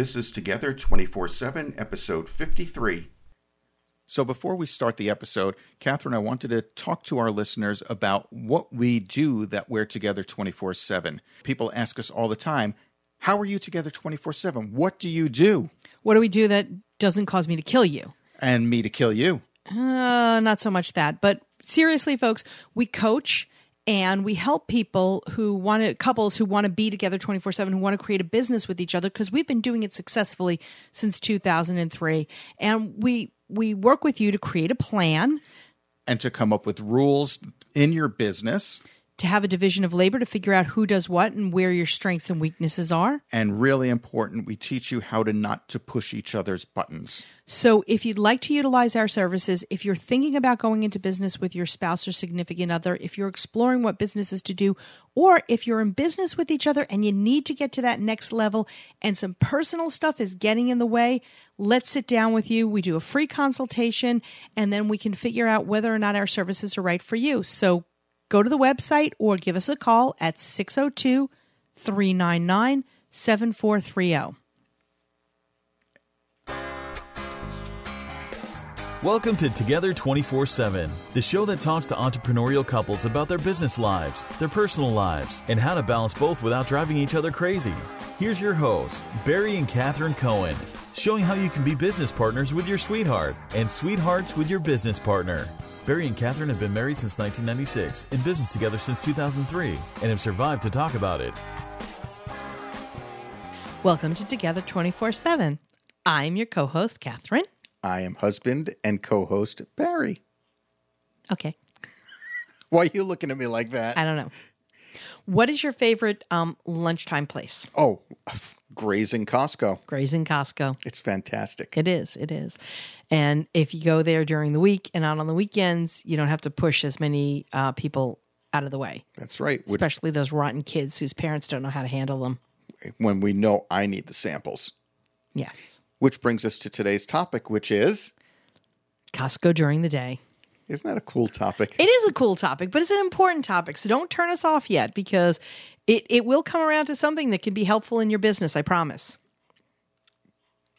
This is Together 24 7, episode 53. So, before we start the episode, Catherine, I wanted to talk to our listeners about what we do that we're together 24 7. People ask us all the time, How are you together 24 7? What do you do? What do we do that doesn't cause me to kill you? And me to kill you. Uh, not so much that. But seriously, folks, we coach and we help people who want to couples who want to be together 24/7 who want to create a business with each other because we've been doing it successfully since 2003 and we we work with you to create a plan And to come up with rules in your business. To have a division of labor to figure out who does what and where your strengths and weaknesses are. And really important, we teach you how to not to push each other's buttons. So, if you'd like to utilize our services, if you're thinking about going into business with your spouse or significant other, if you're exploring what businesses to do, or if you're in business with each other and you need to get to that next level and some personal stuff is getting in the way, let's sit down with you. We do a free consultation and then we can figure out whether or not our services are right for you. So, go to the website or give us a call at 602 399 7430. Welcome to Together 24 7, the show that talks to entrepreneurial couples about their business lives, their personal lives, and how to balance both without driving each other crazy. Here's your hosts, Barry and Catherine Cohen, showing how you can be business partners with your sweetheart and sweethearts with your business partner. Barry and Catherine have been married since 1996, in business together since 2003, and have survived to talk about it. Welcome to Together 24 7. I'm your co host, Catherine. I am husband and co host Barry. Okay. Why are you looking at me like that? I don't know. What is your favorite um, lunchtime place? Oh, grazing Costco. Grazing Costco. It's fantastic. It is. It is. And if you go there during the week and out on the weekends, you don't have to push as many uh, people out of the way, That's right. Especially those rotten kids whose parents don't know how to handle them. when we know I need the samples. Yes. Which brings us to today's topic, which is Costco during the day. isn't that a cool topic? It is a cool topic, but it's an important topic. So don't turn us off yet because it, it will come around to something that can be helpful in your business. I promise.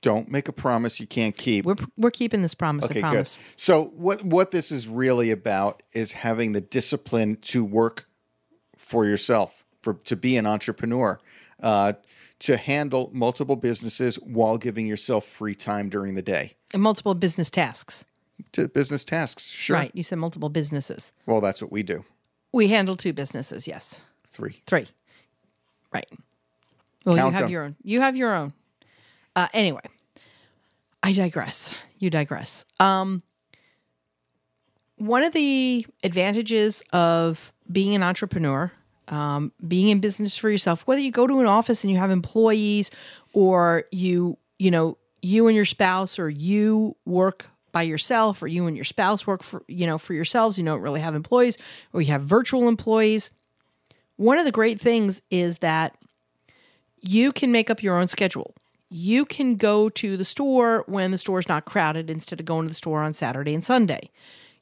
Don't make a promise you can't keep. We're, we're keeping this promise. okay, I promise. good. So what what this is really about is having the discipline to work for yourself, for to be an entrepreneur, uh, to handle multiple businesses while giving yourself free time during the day. And multiple business tasks. To business tasks, sure. Right. You said multiple businesses. Well, that's what we do. We handle two businesses. Yes. Three. Three. Right. Well, Count you have 'em. your own. You have your own. Uh, anyway, I digress. You digress. Um, one of the advantages of being an entrepreneur, um, being in business for yourself, whether you go to an office and you have employees, or you, you know, you and your spouse, or you work by yourself, or you and your spouse work for, you know, for yourselves. You don't really have employees, or you have virtual employees. One of the great things is that you can make up your own schedule. You can go to the store when the store's not crowded instead of going to the store on Saturday and Sunday.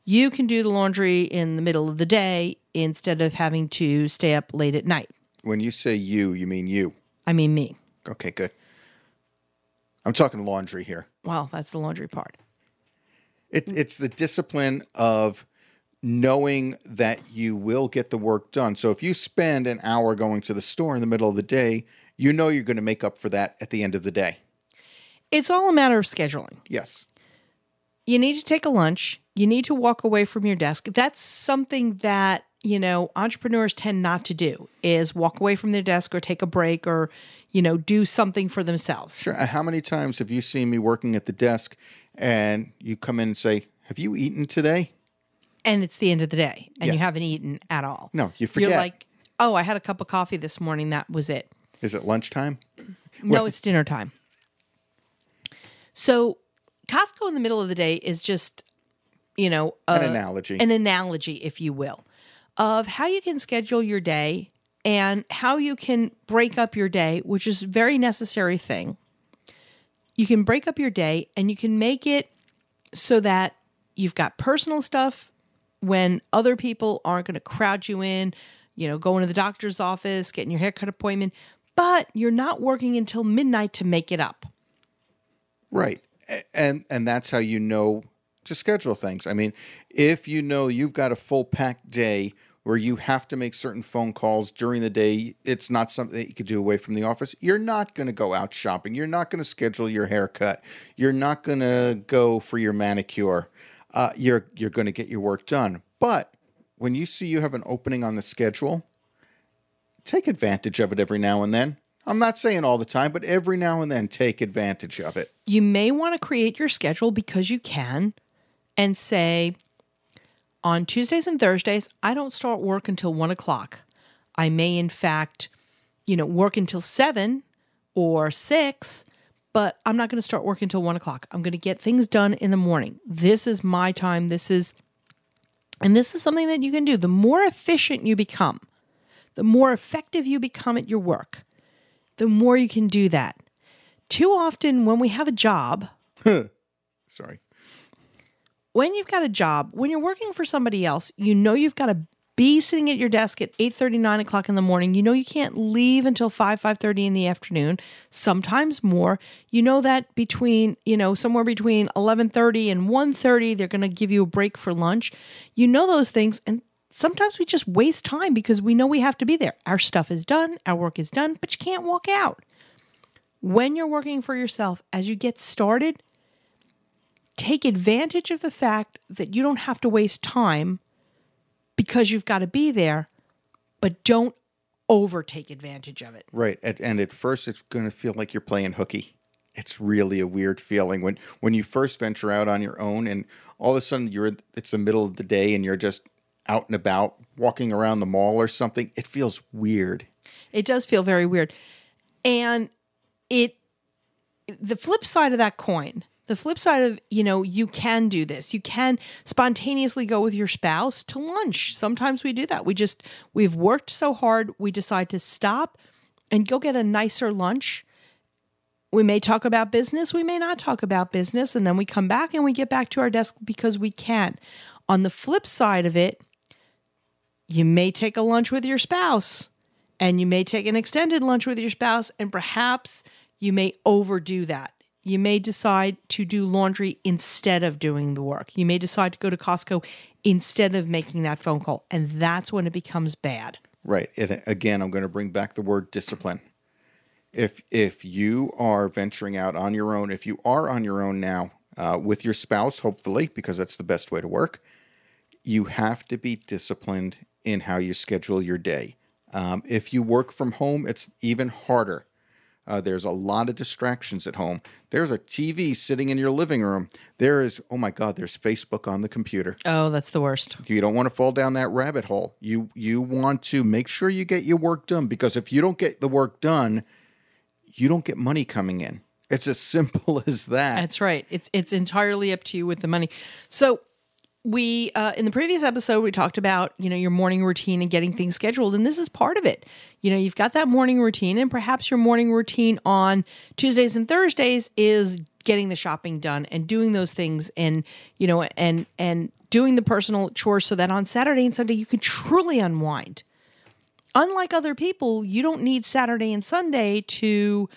You can do the laundry in the middle of the day instead of having to stay up late at night. When you say you, you mean you. I mean, me. Okay, good. I'm talking laundry here. Well, that's the laundry part. It, it's the discipline of knowing that you will get the work done. So if you spend an hour going to the store in the middle of the day, you know you're going to make up for that at the end of the day. It's all a matter of scheduling. Yes. You need to take a lunch. You need to walk away from your desk. That's something that, you know, entrepreneurs tend not to do is walk away from their desk or take a break or, you know, do something for themselves. Sure. Uh, How many times have you seen me working at the desk and you come in and say, Have you eaten today? And it's the end of the day and Yeah. you haven't eaten at all. No, you forget. You're like, oh, I had a cup of coffee this morning. That was it. Is it lunchtime? No, it's dinner time. So Costco in the middle of the day is just, you know, An analogy. an analogy, if you will, of how you can schedule your day and how you can break up your day, which is a very necessary thing. You can break up your day and you can make it so that you've got personal stuff when other people aren't going to crowd you in, you know, going to the doctor's office, getting your haircut appointment, but you're not working until midnight to make it up. Right. And and that's how you know to schedule things. I mean, if you know you've got a full packed day where you have to make certain phone calls during the day, it's not something that you could do away from the office. You're not going to go out shopping. You're not going to schedule your haircut. You're not going to go for your manicure. Uh, you're you're going to get your work done. But when you see you have an opening on the schedule, take advantage of it every now and then. I'm not saying all the time, but every now and then take advantage of it. You may want to create your schedule because you can and say, on Tuesdays and Thursdays, I don't start work until one o'clock. I may, in fact, you know, work until seven or six, but I'm not going to start work until one o'clock. I'm going to get things done in the morning. This is my time. This is, and this is something that you can do. The more efficient you become, the more effective you become at your work, the more you can do that. Too often, when we have a job, Sorry. when you've got a job, when you're working for somebody else, you know you've got to be sitting at your desk at 8 9 o'clock in the morning. You know you can't leave until 5, 5.30 in the afternoon, sometimes more. You know that between, you know, somewhere between 11.30 and 1.30, they're going to give you a break for lunch. You know those things. And sometimes we just waste time because we know we have to be there. Our stuff is done, our work is done, but you can't walk out. When you're working for yourself, as you get started, take advantage of the fact that you don't have to waste time because you've got to be there, but don't overtake advantage of it. Right. And, and at first, it's going to feel like you're playing hooky. It's really a weird feeling when when you first venture out on your own, and all of a sudden you're it's the middle of the day and you're just out and about walking around the mall or something. It feels weird. It does feel very weird. And it the flip side of that coin, the flip side of, you know, you can do this. You can spontaneously go with your spouse to lunch. Sometimes we do that. We just we've worked so hard, we decide to stop and go get a nicer lunch. We may talk about business, we may not talk about business, and then we come back and we get back to our desk because we can. On the flip side of it, you may take a lunch with your spouse and you may take an extended lunch with your spouse, and perhaps you may overdo that. You may decide to do laundry instead of doing the work. You may decide to go to Costco instead of making that phone call. And that's when it becomes bad. Right. And again, I'm going to bring back the word discipline. If if you are venturing out on your own, if you are on your own now uh, with your spouse, hopefully, because that's the best way to work, you have to be disciplined in how you schedule your day. Um, if you work from home, it's even harder. Uh, there's a lot of distractions at home. There's a TV sitting in your living room. There is, oh my God, there's Facebook on the computer. Oh, that's the worst. You don't want to fall down that rabbit hole. You you want to make sure you get your work done because if you don't get the work done, you don't get money coming in. It's as simple as that. That's right. It's it's entirely up to you with the money. So we uh, in the previous episode we talked about you know your morning routine and getting things scheduled and this is part of it you know you've got that morning routine and perhaps your morning routine on tuesdays and thursdays is getting the shopping done and doing those things and you know and and doing the personal chores so that on saturday and sunday you can truly unwind unlike other people you don't need saturday and sunday to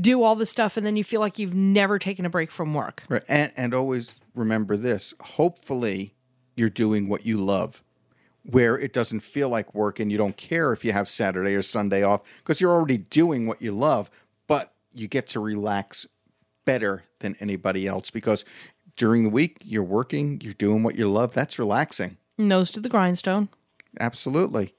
do all the stuff and then you feel like you've never taken a break from work Right. And and always remember this. Hopefully you're doing what you love. Where it doesn't feel like work and you don't care if you have Saturday or Sunday off because you're already doing what you love, but you get to relax better than anybody else because during the week you're working, you're doing what you love. That's relaxing. nose to the grindstone Absolutely.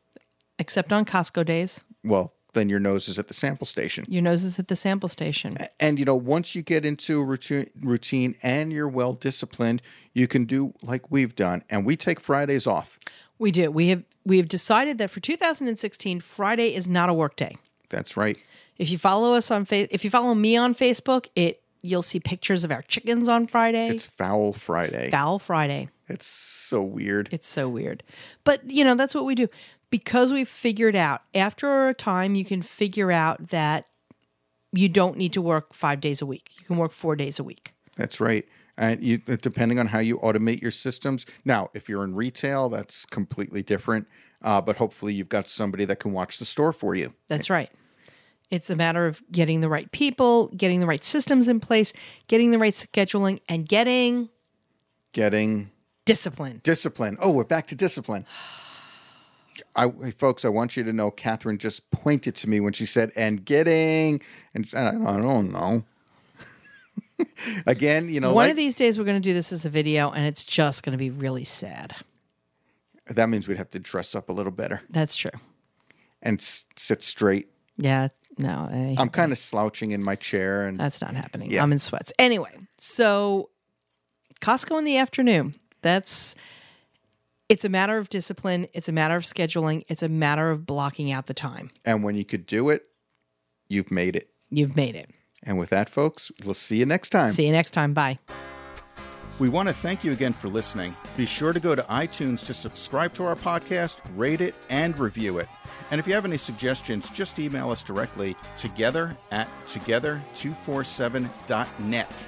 except on Costco days. Well, then your nose is at the sample station. Your nose is at the sample station. And you know, once you get into a routine, routine and you're well disciplined, you can do like we've done. And we take Fridays off. We do. We have we have decided that for 2016, Friday is not a work day. That's right. If you follow us on face, if you follow me on Facebook, it you'll see pictures of our chickens on Friday. It's Fowl Friday. Fowl Friday. It's so weird. It's so weird. But, you know, that's what we do. Because we've figured out, after a time, you can figure out that you don't need to work five days a week. You can work four days a week. That's right. And you, depending on how you automate your systems. Now, if you're in retail, that's completely different. Uh, but hopefully, you've got somebody that can watch the store for you. That's right. It's a matter of getting the right people, getting the right systems in place, getting the right scheduling, and getting Getting discipline. discipline. Oh, we're back to discipline. I, folks, I want you to know Catherine just pointed to me when she said, and getting, and I, I don't know. Again, you know, One like- of these days, we're going to do this as a video, and it's just going to be really sad. that means we'd have to dress up a little better That's true. and s- sit straight. Yeah, no, I, I'm kind of slouching in my chair, and that's not happening. Yeah. I'm in sweats. Anyway, so Costco in the afternoon. That's it's a matter of discipline. It's a matter of scheduling. It's a matter of blocking out the time. and when you could do it, you've made it. You've made it. And with that, folks, we'll see you next time. See you next time. Bye. We want to thank you again for listening. Be sure to go to iTunes to subscribe to our podcast, rate it, and review it. And if you have any suggestions, just email us directly together at together247.net.